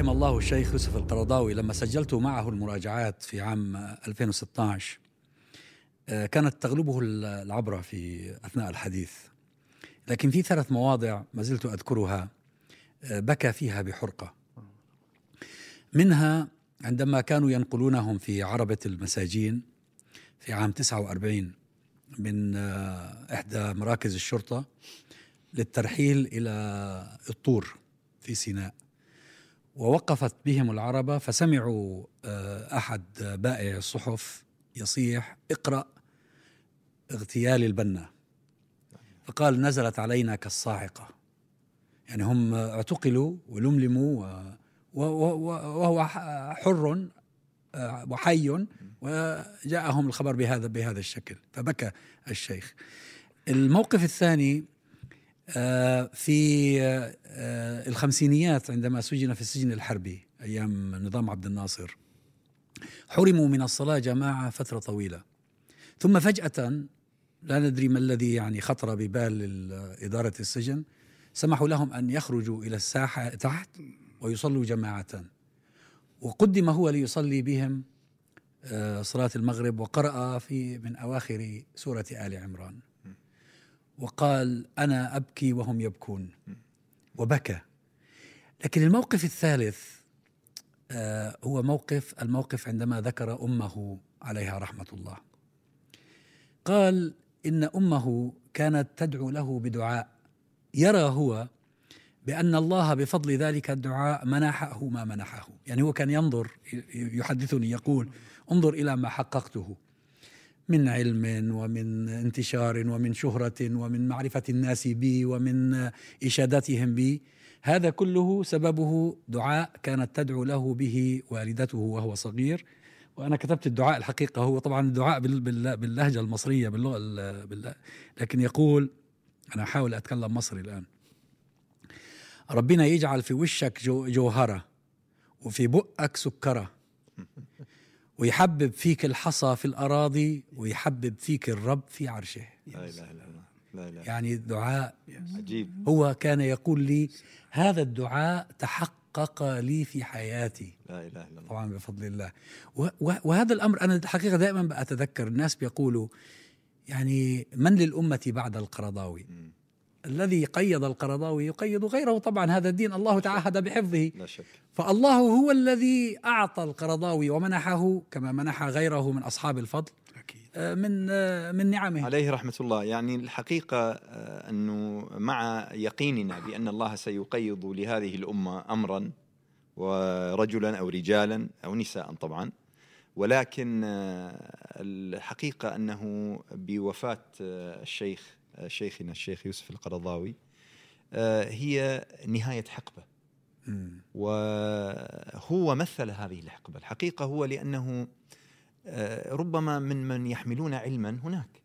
رحم الله الشيخ يوسف القرضاوي لما سجلت معه المراجعات في عام 2016 آه، كانت تغلبه العبرة في أثناء الحديث. لكن في ثلاث مواضع ما زلت أذكرها آه، بكى فيها بحرقة. منها عندما كانوا ينقلونهم في عربة المساجين في عام 49 من آه، إحدى مراكز الشرطة للترحيل إلى الطور في سيناء. ووقفت بهم العربة فسمعوا آه، أحد بائع الصحف يصيح اقرأ اغتيال البنا. فقال نزلت علينا كالصاعقة يعني هم اعتقلوا ولملموا وهو حر آه، وحي وجاءهم الخبر بهذا بهذا الشكل. فبكى الشيخ. الموقف الثاني في آه، الخمسينيات عندما سجن في السجن الحربي أيام نظام عبد الناصر حرموا من الصلاة جماعة فترة طويلة. ثم فجأة لا ندري ما الذي يعني خطر ببال إدارة السجن سمحوا لهم أن يخرجوا إلى الساحة تحت ويصلوا جماعة. وقدم هو ليصلي بهم آه، صلاة المغرب وقرأ في من أواخر سورة آل عمران. وقال أنا أبكي وهم يبكون. وبكى. لكن الموقف الثالث آه، هو موقف الموقف عندما ذكر أمه عليها رحمة الله. قال إن أمه كانت تدعو له بدعاء. يرى هو بأن الله بفضل ذلك الدعاء منحه ما منحه. يعني هو كان ينظر يحدثني يقول انظر إلى ما حققته. من علم ومن انتشار ومن شهرة ومن معرفة الناس بي ومن إشادتهم بي. هذا كله سببه دعاء كانت تدعو له به والدته وهو صغير. وأنا كتبت الدعاء الحقيقة هو طبعا الدعاء باللهجة المصرية باللغة بالله لكن يقول أنا أحاول أتكلم مصري الآن. ربنا يجعل في وشك جوهرة وفي بقك سكرة. ويحبب فيك الحصى في الأراضي ويحبب فيك الرب في عرشه. لا إله إلا الله. لا إله يعني دعاء عجيب. هو كان يقول لي هذا الدعاء تحقق لي في حياتي. لا إله إلا الله. طبعا بفضل الله. وهذا الأمر أنا الحقيقة دائما بأتذكر الناس بيقولوا يعني من للأمة بعد القرضاوي؟ م. الذي قيد القرضاوي يقيد غيره. طبعا هذا الدين الله تعهد بحفظه. لا شك. فالله هو الذي أعطى القرضاوي ومنحه كما منح غيره من أصحاب الفضل أكيد. آه، من آه، من نعمه. عليه رحمة الله. يعني الحقيقة آه، أنه مع يقيننا بأن الله سيقيض لهذه الأمة أمرا ورجلا أو رجالا أو نساء طبعا. ولكن الحقيقة أنه بوفاة الشيخ شيخنا الشيخ يوسف القرضاوي. آه، هي نهاية حقبة. وهو مثل هذه الحقبة. الحقيقة هو لأنه آه، ربما من من يحملون علما هناك.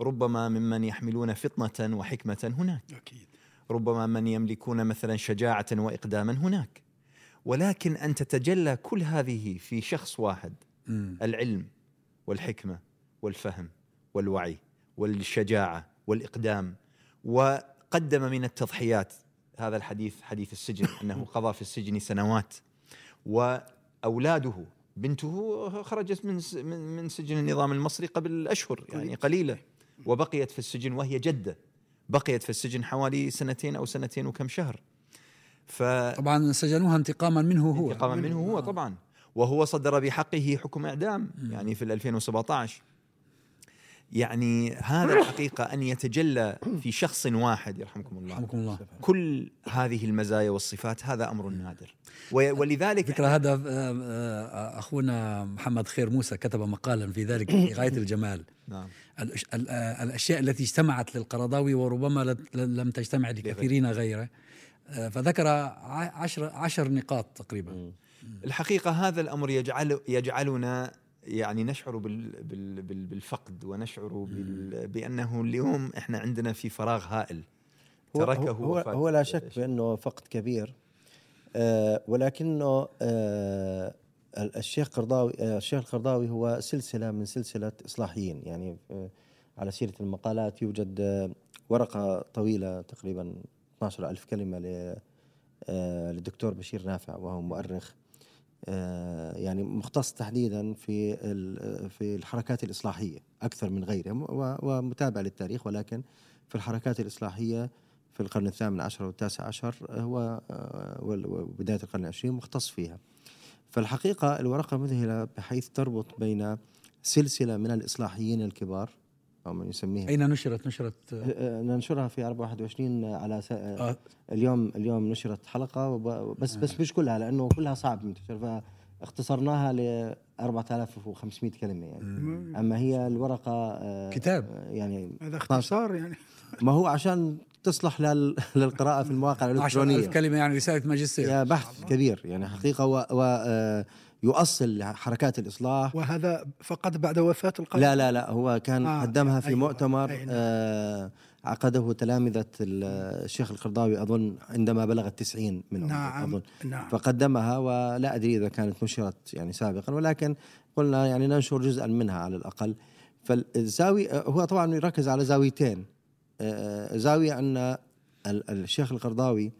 ربما ممن يحملون فطنة وحكمة هناك. أكيد. ربما من يملكون مثلا شجاعة وإقداما هناك. ولكن أن تتجلى كل هذه في شخص واحد العلم والحكمة والفهم والوعي والشجاعة والإقدام وقدم من التضحيات هذا الحديث حديث السجن أنه قضى في السجن سنوات. وأولاده بنته خرجت من من سجن النظام المصري قبل أشهر يعني قليلة. وبقيت في السجن وهي جدة. بقيت في السجن حوالي سنتين أو سنتين وكم شهر. ف طبعا سجنوها انتقاما منه هو. انتقاما منه هو طبعا. وهو صدر بحقه حكم إعدام يعني في 2017 يعني هذا الحقيقة أن يتجلى في شخص واحد يرحمكم الله. يرحمكم الله. كل هذه المزايا والصفات هذا أمر نادر. ولذلك فكرة هذا آه، آه، أخونا محمد خير موسى كتب مقالا في ذلك في غاية الجمال. نعم. آه، الأشياء التي اجتمعت للقرضاوي وربما لم تجتمع لكثيرين غيره. فذكر عشر, عشر نقاط تقريبا. الحقيقة هذا الأمر يجعل يجعلنا يعني نشعر بال بال بال بالفقد ونشعر بال بأنه اليوم إحنا عندنا في فراغ هائل. تركه هو, هو, هو لا شك بأنه فقد كبير. آه ولكنه آه الشيخ قرضاوي آه الشيخ القرضاوي هو سلسلة من سلسلة إصلاحيين. يعني آه على سيرة المقالات يوجد آه ورقة طويلة تقريبا 12 ألف كلمة للدكتور بشير نافع وهو مؤرخ. يعني مختص تحديدا في في الحركات الإصلاحية أكثر من غيره ومتابع للتاريخ ولكن في الحركات الإصلاحية في القرن الثامن عشر والتاسع عشر هو وبداية القرن العشرين مختص فيها. فالحقيقة الورقة مذهلة بحيث تربط بين سلسلة من الإصلاحيين الكبار أو من يسميها. أين نشرت؟ نشرت ننشرها في 421 على س... آه. اليوم اليوم نشرت حلقة بس آه. بس مش كلها لأنه كلها صعب منتشر فاختصرناها ل 4500 كلمة يعني. مم. أما هي الورقة كتاب. يعني هذا اختصار يعني. ما هو عشان تصلح لل... للقراءة في المواقع الإلكترونية. 10000 كلمة يعني رسالة ماجستير. يا بحث كبير يعني حقيقة و, و... يؤصل حركات الإصلاح. وهذا فقط بعد وفاة القائد لا لا لا هو كان آه قدمها في أيوة مؤتمر أيوة آه عقده تلامذة الشيخ القرضاوي أظن عندما بلغ التسعين من نعم أظن. نعم. فقدمها ولا أدري إذا كانت نشرت يعني سابقا ولكن قلنا يعني ننشر جزءا منها على الأقل. فالزاوية هو طبعا يركز على زاويتين. آه، زاوية أن الشيخ القرضاوي آه،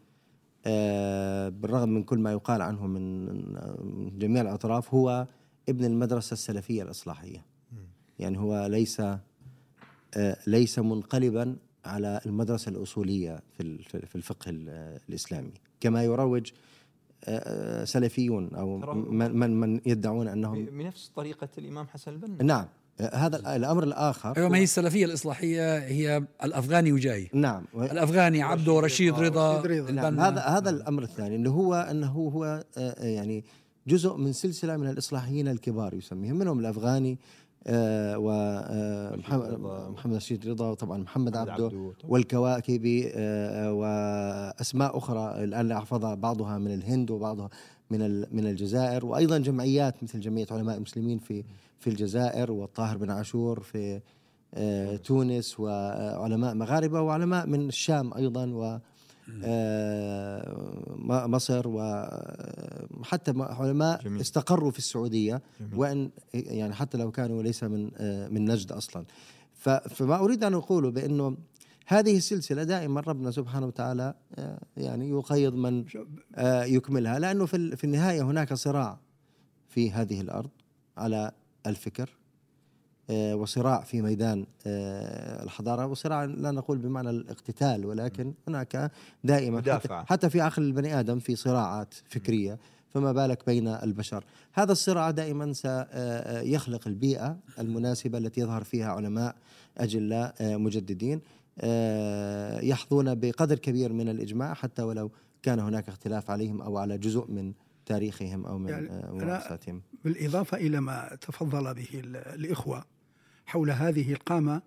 بالرغم من كل ما يقال عنه من جميع الأطراف هو ابن المدرسة السلفية الإصلاحية. يعني هو ليس آه، ليس منقلبا على المدرسة الأصولية في الفقه الإسلامي. كما يروج سلفيون أو من من يدعون أنهم بنفس طريقة الإمام حسن البنا. نعم. هذا الأمر الآخر أيوه ما هي السلفية الإصلاحية هي الأفغاني وجاي. نعم. الأفغاني عبده رشيد رضا, رضا. نعم. هذا هذا الأمر الثاني إنه هو إنه هو آه، آه، يعني جزء من سلسلة من الإصلاحيين الكبار يسميهم منهم الأفغاني آه ومحمد رشيد رضا. وطبعا محمد عبده, عبده والكواكبي آه وأسماء أخرى. الآن لا أحفظها بعضها من الهند وبعضها من من الجزائر وأيضا جمعيات مثل جمعية علماء المسلمين في في الجزائر والطاهر بن عاشور في آه، تونس وعلماء مغاربة وعلماء من الشام أيضا و آه، مصر وحتى علماء جميل. استقروا في السعودية جميل. وإن يعني حتى لو كانوا ليس من آه، من نجد أصلا فما أريد أن أقوله بأنه هذه السلسلة دائما ربنا سبحانه وتعالى يعني يقيض من يكملها لأنه في النهاية هناك صراع في هذه الأرض على الفكر آه، وصراع في ميدان آه، الحضارة. وصراع لا نقول بمعنى الاقتتال ولكن هناك دائما حتى, حتى في عقل البني آدم في صراعات فكرية فما بالك بين البشر؟ هذا الصراع دائما سيخلق آه، البيئة المناسبة التي يظهر فيها علماء أجلاء مجددين يحظون بقدر كبير من الإجماع حتى ولو كان هناك اختلاف عليهم أو على جزء من تاريخهم أو من يعني مؤسساتهم بالإضافة إلى ما تفضل به الإخوة حول هذه القامة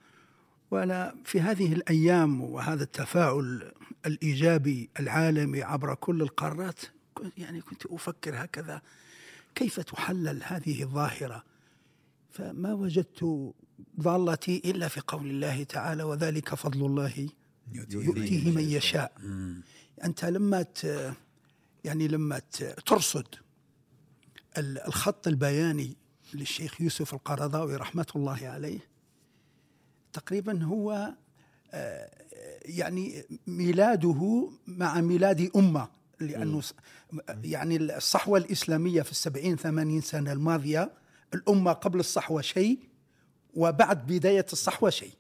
وأنا في هذه الأيام وهذا التفاعل الإيجابي العالمي عبر كل القارات يعني كنت أفكر هكذا كيف تحلل هذه الظاهرة؟ فما وجدت ضالتي إلا في قول الله تعالى وذلك فضل الله يؤتيه من يشاء. أنت لما يعني لما ترصد الخط البياني للشيخ يوسف القرضاوي رحمة الله عليه تقريبا هو آه، يعني ميلاده مع ميلاد أمة لأنه يعني الصحوة الإسلامية في السبعين ثمانين سنة الماضية الأمة قبل الصحوة شيء وبعد بداية الصحوة شيء.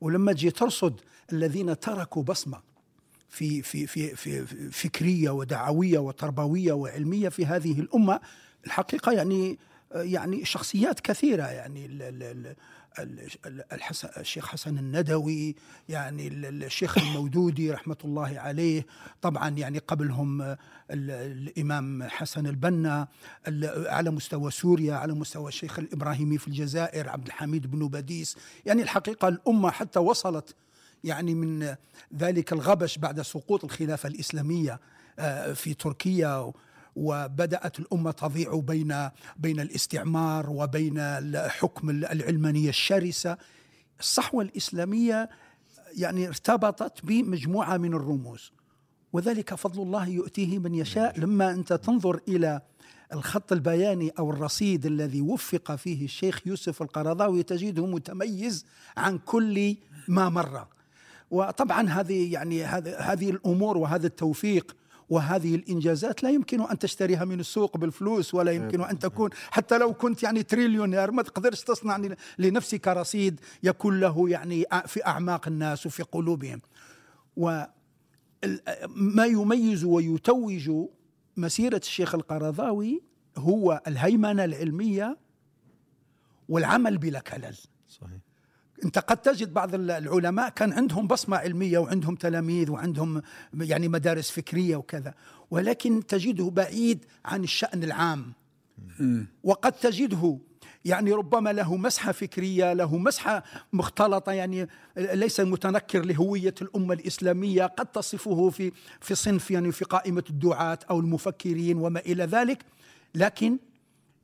ولما تجي ترصد الذين تركوا بصمة في في في في فكرية ودعوية وتربوية وعلمية في هذه الأمة الحقيقة يعني يعني شخصيات كثيرة يعني الحسن الشيخ حسن الندوي يعني الشيخ المودودي رحمة الله عليه. طبعا يعني قبلهم الإمام حسن البنا على مستوى سوريا على مستوى الشيخ الإبراهيمي في الجزائر عبد الحميد بن باديس يعني الحقيقة الأمة حتى وصلت يعني من ذلك الغبش بعد سقوط الخلافة الإسلامية آه، في تركيا. وبدأت الأمة تضيع بين بين الاستعمار وبين الحكم العلمانية الشرسة. الصحوة الإسلامية يعني ارتبطت بمجموعة من الرموز وذلك فضل الله يؤتيه من يشاء. لما أنت تنظر إلى الخط البياني أو الرصيد الذي وفق فيه الشيخ يوسف القرضاوي تجده متميز عن كل ما مر. وطبعا هذه يعني هذه الأمور وهذا التوفيق وهذه الإنجازات لا يمكن أن تشتريها من السوق بالفلوس ولا يمكن أن تكون. حتى لو كنت يعني تريليونير ما تقدرش تصنع لنفسك رصيد يكون له يعني في أعماق الناس وفي قلوبهم. و ما يميز ويتوج مسيرة الشيخ القرضاوي هو الهيمنة العلمية والعمل بلا كلل. صحيح. انت قد تجد بعض العلماء كان عندهم بصمة علمية وعندهم تلاميذ وعندهم يعني مدارس فكرية وكذا ولكن تجده بعيد عن الشأن العام. وقد تجده يعني ربما له مسحة فكرية له مسحة مختلطة يعني ليس متنكر لهوية الأمة الإسلامية قد تصفه في في صنف يعني في قائمة الدعاة أو المفكرين وما إلى ذلك لكن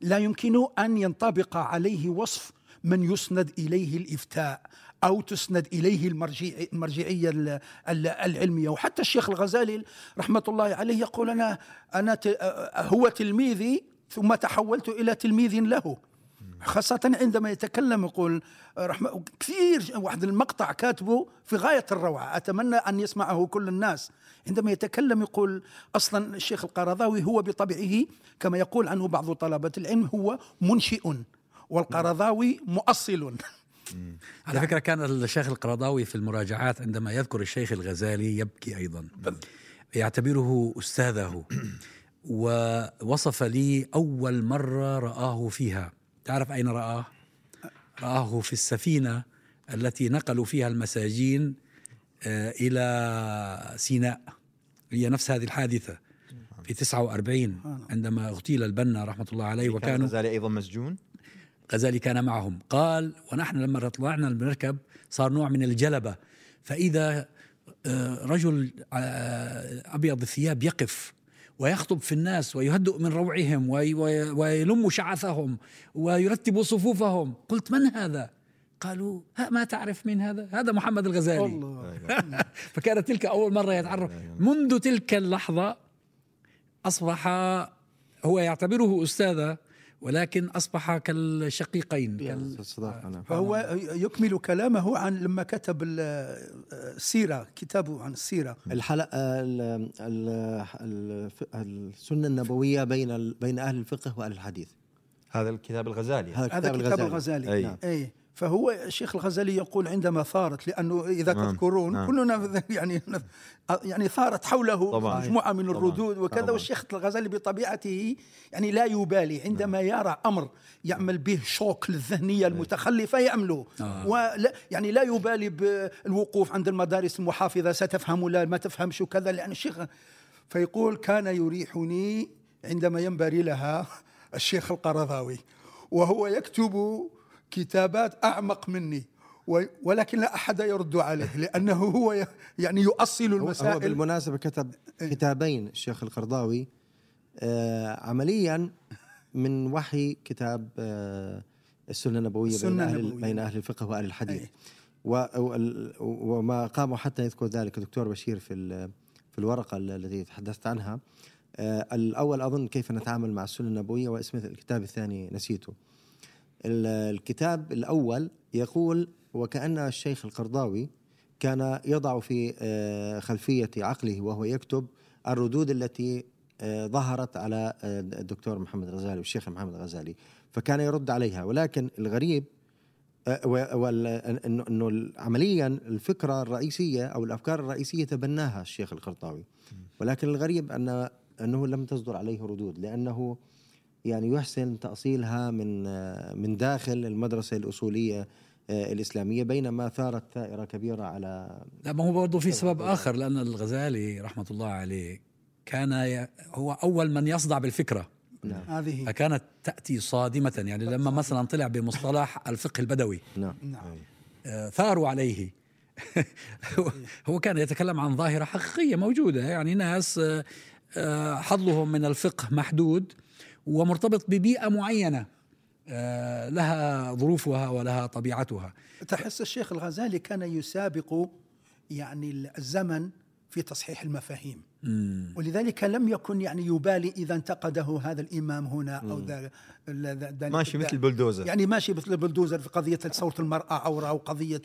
لا يمكن أن ينطبق عليه وصف من يسند إليه الإفتاء أو تسند إليه المرجعية المرجعيه العلمية. وحتى الشيخ الغزالي رحمة الله عليه يقول أنا أنا هو تلميذي ثم تحولت إلى تلميذ له. خاصة عندما يتكلم يقول رحمة كثير واحد المقطع كاتبه في غاية الروعة. أتمنى أن يسمعه كل الناس. عندما يتكلم يقول أصلا الشيخ القرضاوي هو بطبعه كما يقول عنه بعض طلبة العلم هو منشئ. والقرضاوي مؤصل. على فكرة كان الشيخ القرضاوي في المراجعات عندما يذكر الشيخ الغزالي يبكي أيضا. يعتبره أستاذه. ووصف لي أول مرة رآه فيها. تعرف أين رآه؟ رآه في السفينة التي نقلوا فيها المساجين آه، إلى سيناء. هي نفس هذه الحادثة. في 49 عندما اغتيل البنا رحمة الله عليه وكانوا كان غزالي أيضا مسجون؟ غزالي كان معهم. قال ونحن لما طلعنا المركب صار نوع من الجلبة. فإذا آه، رجل آه، أبيض الثياب يقف ويخطب في الناس ويهدئ من روعهم ويلم شعثهم ويرتب صفوفهم. قلت من هذا؟ قالوا ما تعرف من هذا؟ هذا محمد الغزالي. الله. فكانت تلك أول مرة يتعرف. منذ تلك اللحظة أصبح هو يعتبره أستاذا ولكن أصبح كالشقيقين كال... فهو يكمل كلامه عن لما كتب السيره كتابه عن السيرة الحلقة السنة النبوية بين بين أهل الفقه وأهل الحديث هذا الكتاب الغزالي هذا الكتاب الغزالي, الغزالي. أي. نعم. أي. فهو الشيخ الغزالي يقول عندما ثارت لأنه إذا نعم. تذكرون نعم. كلنا يعني يعني ثارت حوله طبعا. مجموعة من الردود طبعا. وكذا طبعا. والشيخ الغزالي بطبيعته يعني لا يبالي عندما نعم. يرى أمر يعمل به شوك للذهنية المتخلفه يعمله آه. ولا يعني لا يبالي بالوقوف عند المدارس المحافظة ستفهم ولا ما تفهمش وكذا لأن الشيخ فيقول كان يريحني عندما ينبري لها الشيخ القرضاوي وهو يكتب كتابات أعمق مني. ولكن لا أحد يرد عليه لأنه هو يعني يؤصل المسائل هو بالمناسبة كتب إيه. كتابين الشيخ القرضاوي آه عمليا من وحي كتاب آه السنة النبوية بين أهل, بين أهل الفقه وأهل الحديث. أي. وما قاموا حتى يذكر ذلك. الدكتور بشير في في الورقة التي تحدثت عنها. آه الأول أظن كيف نتعامل مع السنة النبوية واسم الكتاب الثاني نسيته. الكتاب الأول يقول وكأن الشيخ القرضاوي كان يضع في آه، خلفية عقله وهو يكتب الردود التي آه، ظهرت على آه، الدكتور محمد الغزالي والشيخ محمد الغزالي فكان يرد عليها. ولكن الغريب إنه عمليا الفكرة الرئيسية أو الأفكار الرئيسية تبناها الشيخ القرطاوي ولكن الغريب ان أنه لم تصدر عليه ردود لأنه يعني يحسن تأصيلها من من داخل المدرسة الأصولية آه، الإسلامية بينما ثارت ثائرة كبيرة على لا ما هو برضه في سبب آخر لأن الغزالي رحمة الله عليه كان هو أول من يصدع بالفكرة. نعم. هذه فكانت تأتي صادمة يعني لما مثلا طلع بمصطلح الفقه البدوي. نعم, نعم. آه، ثاروا عليه. هو كان يتكلم عن ظاهرة حقيقية موجودة يعني ناس آه، حظهم من الفقه محدود. ومرتبط ببيئة معينة آه، لها ظروفها ولها طبيعتها. تحس الشيخ الغزالي كان يسابق يعني الزمن في تصحيح المفاهيم. مم. ولذلك لم يكن يعني يبالي إذا انتقده هذا الإمام هنا أو ذا ماشي مثل البلدوزر. يعني ماشي مثل البلدوزر في قضية صوت المرأة عوره وقضيه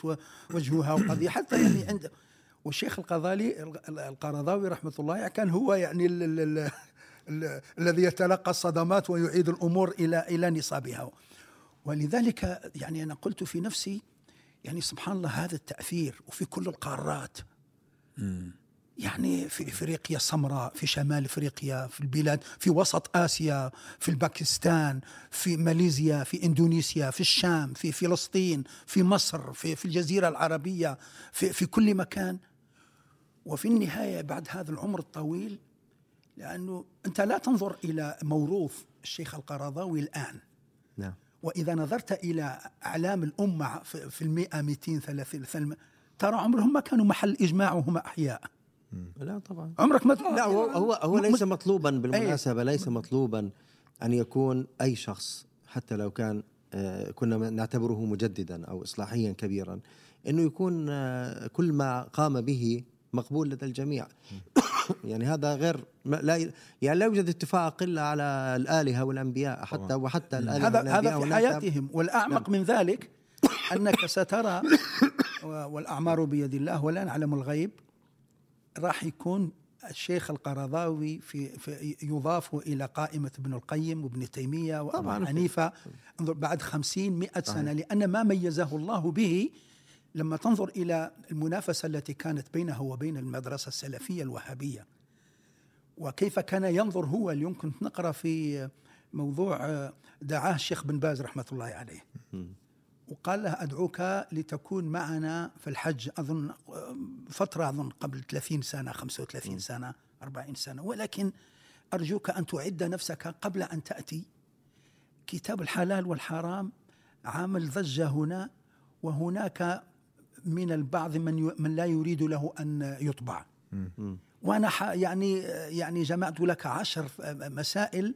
وجهها وقضيه حتى يعني عند والشيخ القضالي القرضاوي رحمة الله كان هو يعني الذي يتلقى الصدمات ويعيد الأمور إلى إلى نصابها. ولذلك يعني أنا قلت في نفسي يعني سبحان الله هذا التأثير وفي كل القارات. يعني في إفريقيا السمراء في شمال إفريقيا في البلاد في وسط آسيا في الباكستان في ماليزيا في إندونيسيا في الشام في فلسطين في مصر في في الجزيرة العربية في في كل مكان. وفي النهاية بعد هذا العمر الطويل لأنه أنت لا تنظر إلى موروث الشيخ القرضاوي الآن. نعم. وإذا نظرت إلى أعلام الأمة في المئة 200 300 ترى عمرهم ما كانوا محل اجماع وهم احياء لا طبعا. عمرك ما لا هو هو, هو ليس مطلوبا بالمناسبة ليس مطلوبا أن يكون أي شخص حتى لو كان آه، كنا نعتبره مجددا أو اصلاحيا كبيرا إنه يكون آه، كل ما قام به مقبول لدى الجميع. يعني هذا غير لا يعني لا يوجد اتفاق إلا على الآلهة والأنبياء حتى وحتى الآلهة هذا هذا في حياتهم. والأعمق نعم. من ذلك أنك سترى والأعمار بيد الله ولا نعلم الغيب راح يكون الشيخ القرضاوي في, في يضاف إلى قائمة ابن القيم وابن تيمية وأبو حنيفة. انظر بعد خمسين مئة سنة لأن ما ميزه الله به لما تنظر إلى المنافسة التي كانت بينه وبين المدرسة السلفية الوهابية وكيف كان ينظر هو اليوم كنت نقرأ في موضوع دعاه الشيخ بن باز رحمة الله عليه. وقال له أدعوك لتكون معنا في الحج أظن فترة أظن قبل 30 سنة 35 سنة 40 سنة. ولكن أرجوك أن تعد نفسك قبل أن تأتي. كتاب الحلال والحرام عامل ضجة هنا وهناك من البعض من من لا يريد له أن يطبع. وأنا يعني يعني جمعت لك عشر مسائل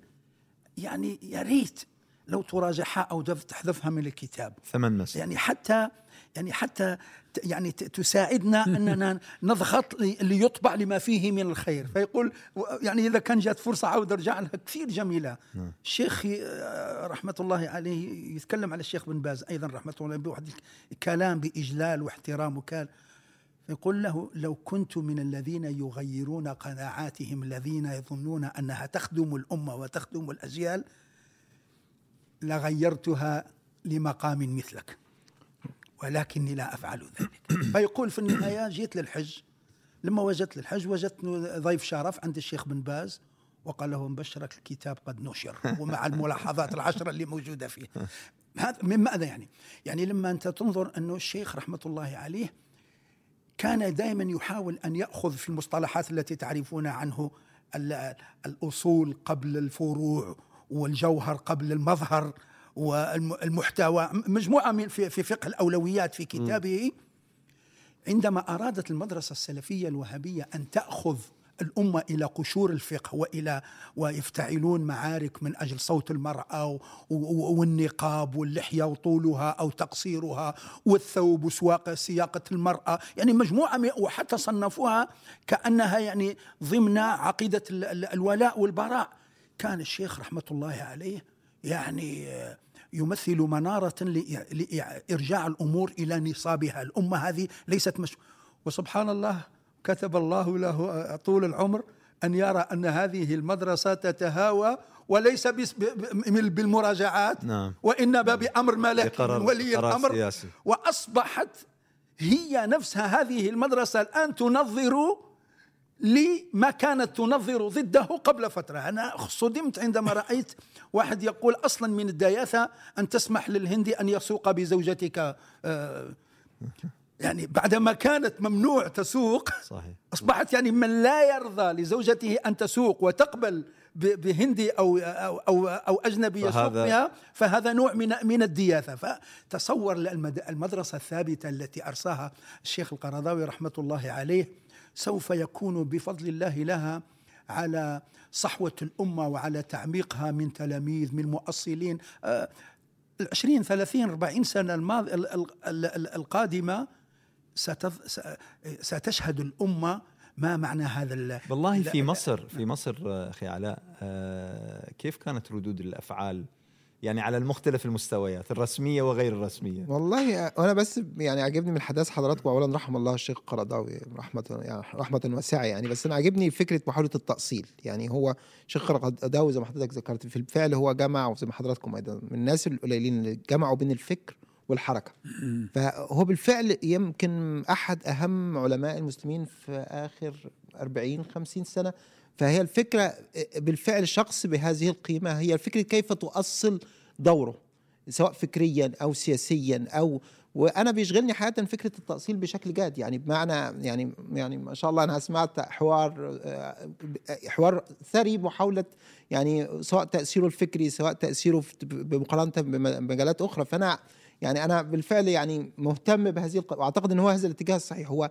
يعني يا ريت لو تراجعها أو تحذفها من الكتاب. ثمان مسائل. يعني حتى يعني حتى يعني تساعدنا أننا نضغط ليطبع لما فيه من الخير. فيقول يعني إذا كان جات فرصة عاود ارجع لها كثير جميلة. نعم. الشيخ رحمة الله عليه يتكلم على الشيخ بن باز أيضا رحمة الله عليه بواحد كلام بإجلال واحترام وكان يقول له لو كنت من الذين يغيرون قناعاتهم الذين يظنون أنها تخدم الأمة وتخدم الأجيال لغيرتها لمقام مثلك. ولكني لا أفعل ذلك. فيقول في النهاية جيت للحج. لما وجدت للحج وجدت ضيف شرف عند الشيخ بن باز وقال له مبشرك الكتاب قد نشر ومع الملاحظات العشرة اللي موجودة فيه. هذا من ماذا يعني؟ يعني لما أنت تنظر أنه الشيخ رحمة الله عليه كان دائما يحاول أن يأخذ في المصطلحات التي تعرفون عنه الأصول قبل الفروع والجوهر قبل المظهر. والمحتوى مجموعة من في فقه الأولويات في كتابه عندما أرادت المدرسة السلفية الوهابية أن تأخذ الأمة إلى قشور الفقه وإلى ويفتعلون معارك من أجل صوت المرأة والنقاب واللحية وطولها أو تقصيرها والثوب وسواق سياقة المرأة يعني مجموعة وحتى صنفوها كأنها يعني ضمن عقيدة الولاء والبراء. كان الشيخ رحمة الله عليه يعني يمثل منارة لإرجاع الأمور إلى نصابها الأمة هذه ليست مش وسبحان الله كتب الله له طول العمر أن يرى أن هذه المدرسة تتهاوى وليس بالمراجعات نعم. وإنما بأمر ملكي من ولي الأمر سياسي. وأصبحت هي نفسها هذه المدرسة الآن تنظر لما كانت تنظر ضده قبل فترة. أنا صدمت عندما رأيت واحد يقول أصلا من الدياثة أن تسمح للهندي أن يسوق بزوجتك. آه، يعني بعدما كانت ممنوع تسوق صحيح. أصبحت يعني من لا يرضى لزوجته أن تسوق وتقبل بهندي أو أو أو, أو أجنبي يسوق بها فهذا نوع من من الدياثة. فتصور المدرسة الثابتة التي أرساها الشيخ القرضاوي رحمة الله عليه سوف يكون بفضل الله لها على صحوة الأمة وعلى تعميقها من تلاميذ من مؤصلين. آه، العشرين ثلاثين أربعين سنة الماضي القادمة ستشهد الأمة. ما معنى هذا والله في مصر في مصر أخي علاء آه، كيف كانت ردود الأفعال يعني على المختلف المستويات الرسمية وغير الرسمية. والله أنا بس يعني عجبني من حداث حضراتكم اولا رحم الله الشيخ قرضاوي رحمة يعني رحمة واسعة يعني بس أنا عجبني فكرة محاولة التأصيل. يعني هو الشيخ قرضاوي زي ما حضرتك ذكرت في الفعل هو جمع وزي ما حضراتكم أيضا من الناس القليلين اللي جمعوا بين الفكر والحركة. فهو بالفعل يمكن أحد أهم علماء المسلمين في آخر 40 50 سنة. فهي الفكرة بالفعل شخص بهذه القيمة هي الفكرة كيف تؤصل دوره سواء فكريا أو سياسيا أو وأنا بيشغلني حياة فكرة التأصيل بشكل جاد. يعني بمعنى يعني يعني ما شاء الله أنا سمعت حوار حوار ثري محاولة يعني سواء تأثيره الفكري سواء تأثيره بمقارنة بمجالات أخرى. فأنا يعني أنا بالفعل يعني مهتم بهذه وأعتقد إن هو هذا الاتجاه الصحيح. هو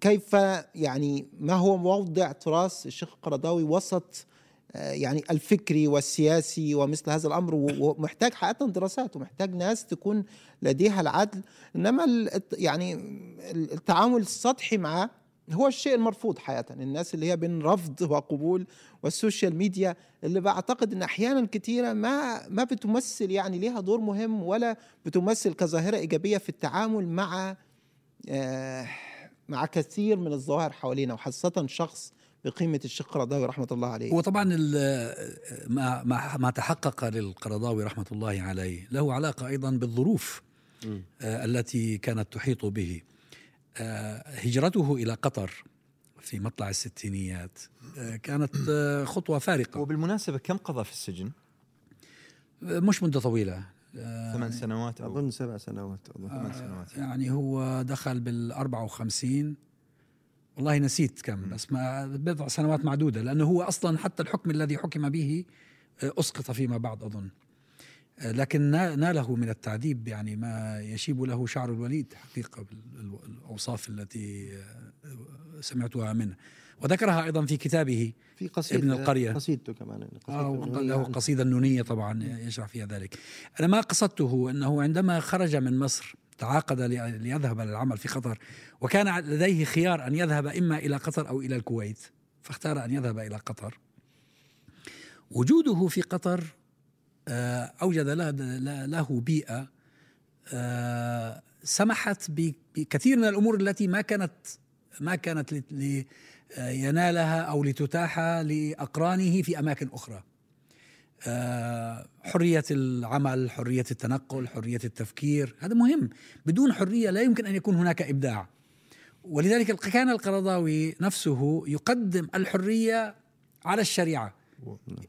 كيف يعني ما هو موضع تراث الشيخ القرضاوي وسط آه، يعني الفكري والسياسي ومثل هذا الأمر؟ ومحتاج حقيقة دراسات ومحتاج ناس تكون لديها العدل. إنما يعني التعامل السطحي معه هو الشيء المرفوض حياة الناس اللي هي بين رفض وقبول وال social media اللي بعتقد إن أحيانا كثيرة ما ما بتمثل يعني لها دور مهم ولا بتمثل كظاهرة إيجابية في التعامل مع آه مع كثير من الظواهر حوالينا وخاصة شخص بقيمة الشيخ قرضاوي رحمة الله عليه. وطبعا ما, ما, ما تحقق للقرضاوي رحمة الله عليه له علاقة أيضا بالظروف آه التي كانت تحيط به. آه هجرته إلى قطر في مطلع الستينيات آه كانت آه خطوة فارقة. وبالمناسبة كم قضى في السجن؟ مش مدة طويلة. ثمان سنوات أو أظن سبع سنوات أظن. ثمان سنوات. يعني هو دخل بال 54 والله نسيت كم بس ما بضع سنوات معدودة لأنه هو أصلا حتى الحكم الذي حكم به أسقط فيما بعد أظن. لكن ناله من التعذيب يعني ما يشيب له شعر الوليد حقيقة بالأوصاف التي سمعتها منه. وذكرها أيضا في كتابه في قصيدة ابن القرية. قصيدته كمان. قصيدة آه له قصيدة نونية طبعا يشرح فيها ذلك. أنا ما قصدته أنه عندما خرج من مصر تعاقد ليذهب للعمل في قطر وكان لديه خيار أن يذهب إما إلى قطر أو إلى الكويت فاختار أن يذهب إلى قطر. وجوده في قطر آه، أوجد له بيئة آه، سمحت بكثير من الأمور التي ما كانت ما كانت ينالها أو لتتاح لأقرانه في أماكن أخرى. آه، حرية العمل، حرية التنقل، حرية التفكير، هذا مهم، بدون حرية لا يمكن أن يكون هناك إبداع. ولذلك كان القرضاوي نفسه يقدم الحرية على الشريعة.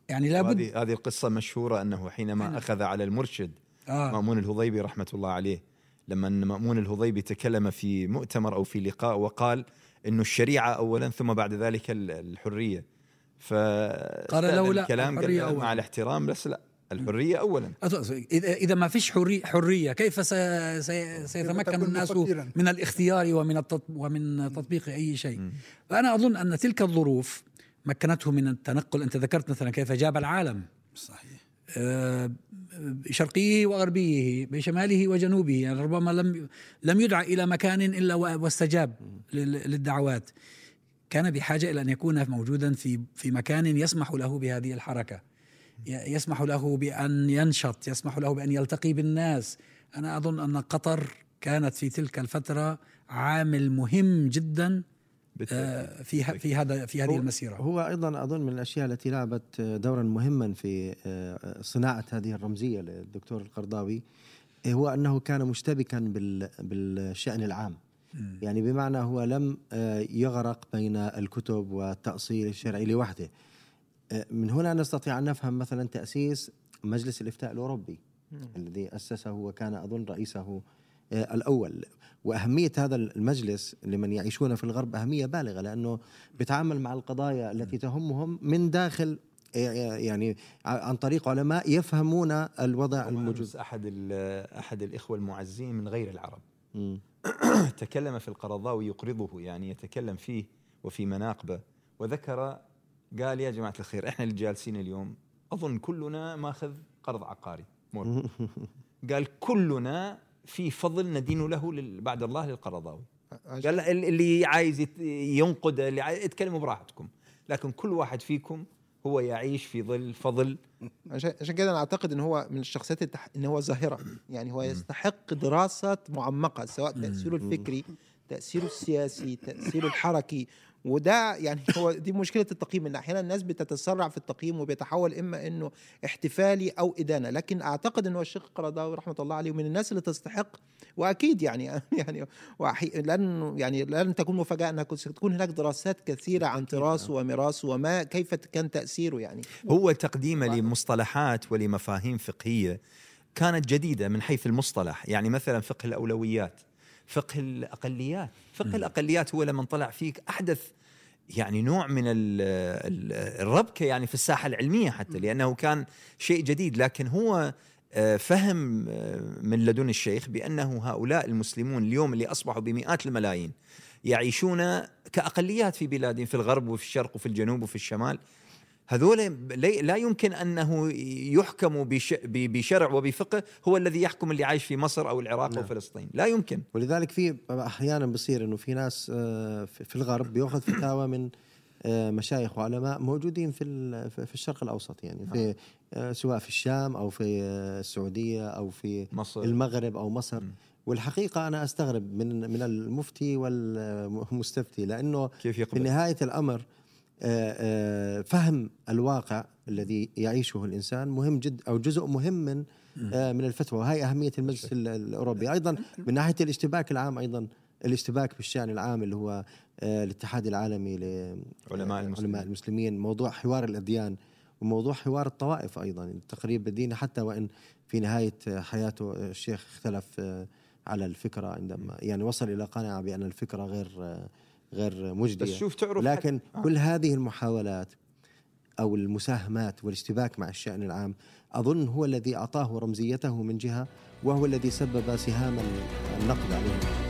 يعني لابد هذه هذه القصة مشهورة أنه حينما أخذ على المرشد آه. مأمون الهضيبي رحمة الله عليه لما مأمون الهضيبي تكلم في مؤتمر أو في لقاء وقال إنه الشريعة اولا ثم بعد ذلك الحرية. ف قال لولا الكلام الحرية قال مع الاحترام بس لا الحرية اولا. اذا إذا ما فيش حريه حرية كيف سيتمكن الناس من الاختيار ومن ومن تطبيق أي شيء؟ فأنا أظن أن تلك الظروف مكنته من التنقل. أنت ذكرت مثلا كيف جاب العالم. صحيح. شرقيه وغربيه بشماله وجنوبه يعني ربما لم لم يدعى إلى مكان إلا واستجاب للدعوات. كان بحاجة إلى أن يكون موجودا في في مكان يسمح له بهذه الحركة. يسمح له بأن ينشط يسمح له بأن يلتقي بالناس. أنا أظن أن قطر كانت في تلك الفترة عامل مهم جدا آه، في في هذا في هذه المسيرة. هو أيضا أظن من الأشياء التي لعبت دورا مهما في آه، صناعة هذه الرمزية للدكتور القرضاوي هو أنه كان مشتبكا بالشأن العام. يعني بمعنى هو لم آه، يغرق بين الكتب والتأصيل الشرعي لوحده. من هنا نستطيع أن نفهم مثلا تأسيس مجلس الإفتاء الأوروبي الذي أسسه وكان أظن رئيسه الأول. وأهمية هذا المجلس لمن يعيشون في الغرب أهمية بالغة لأنه بيتعامل مع القضايا التي تهمهم من داخل يعني عن طريق علماء يفهمون الوضع الموجود أحد أحد الإخوة المعزين من غير العرب. تكلم في القرضاوي يقرضه يعني يتكلم فيه وفي مناقبة. وذكر قال يا جماعة الخير إحنا اللي جالسين اليوم أظن كلنا ماخذ قرض عقاري. قال كلنا في فضل ندين له بعد الله للقرضاوي. قال اللي عايز ينقد اللي عايز يتكلموا براحتكم. لكن كل واحد فيكم هو يعيش في ظل فضل. عشان كده أنا أعتقد إن هو من الشخصيات التح... إن هو ظاهرة. يعني هو يستحق دراسة معمقة سواء تأثيره الفكري تأثيره السياسي تأثيره الحركي. وده يعني هو دي مشكلة التقييم إن أحيانا الناس بتتسرع في التقييم وبيتحول إما إنه احتفالي أو إدانة. لكن أعتقد انه الشيخ قرضاوي رحمة الله عليه من الناس اللي تستحق وأكيد يعني يعني لن يعني لن تكون مفاجأة إنها تكون هناك دراسات كثيرة عن تراثه وميراثه وما كيف كان تأثيره يعني. هو تقديمه لمصطلحات ولمفاهيم فقهية كانت جديدة من حيث المصطلح. يعني مثلا فقه الأولويات. فقه الأقليات. فقه م. الأقليات هو لما طلع فيك أحدث يعني نوع من الربكة يعني في الساحة العلمية حتى لأنه كان شيء جديد. لكن هو آه، فهم آه، من لدن الشيخ بأنه هؤلاء المسلمون اليوم اللي أصبحوا بمئات الملايين يعيشون كأقليات في بلادهم في الغرب وفي الشرق وفي الجنوب وفي الشمال. هذول لا يمكن أنه يحكم بشرع وبفقه هو الذي يحكم اللي عايش في مصر أو العراق نعم. أو فلسطين لا يمكن ولذلك في أحيانا بصير إنه في ناس آه، في الغرب بيأخذ فتاوى من آه، مشايخ وعلماء موجودين في في الشرق الأوسط يعني في نعم. آه، سواء في الشام أو في السعودية أو في مصر. المغرب أو مصر والحقيقة أنا أستغرب من من المفتي والمستفتي لأنه كيف يقبل؟ في نهاية الأمر فهم الواقع الذي يعيشه الإنسان مهم جدا أو جزء مهم من آه، من الفتوى. وهي أهمية المجلس الأوروبي. أيضا من ناحية الاشتباك العام أيضا الاشتباك بالشأن العام اللي هو الاتحاد العالمي لعلماء المسلمين. المسلمين موضوع حوار الأديان وموضوع حوار الطوائف أيضا التقريب الديني حتى وإن في نهاية حياته الشيخ اختلف على الفكرة عندما يعني وصل إلى قناعة بأن الفكرة غير غير مجدية بس شوف تعرف لكن آه. كل هذه المحاولات أو المساهمات والاشتباك مع الشأن العام أظن هو الذي أعطاه رمزيته من جهة وهو الذي سبب سهام النقد عليه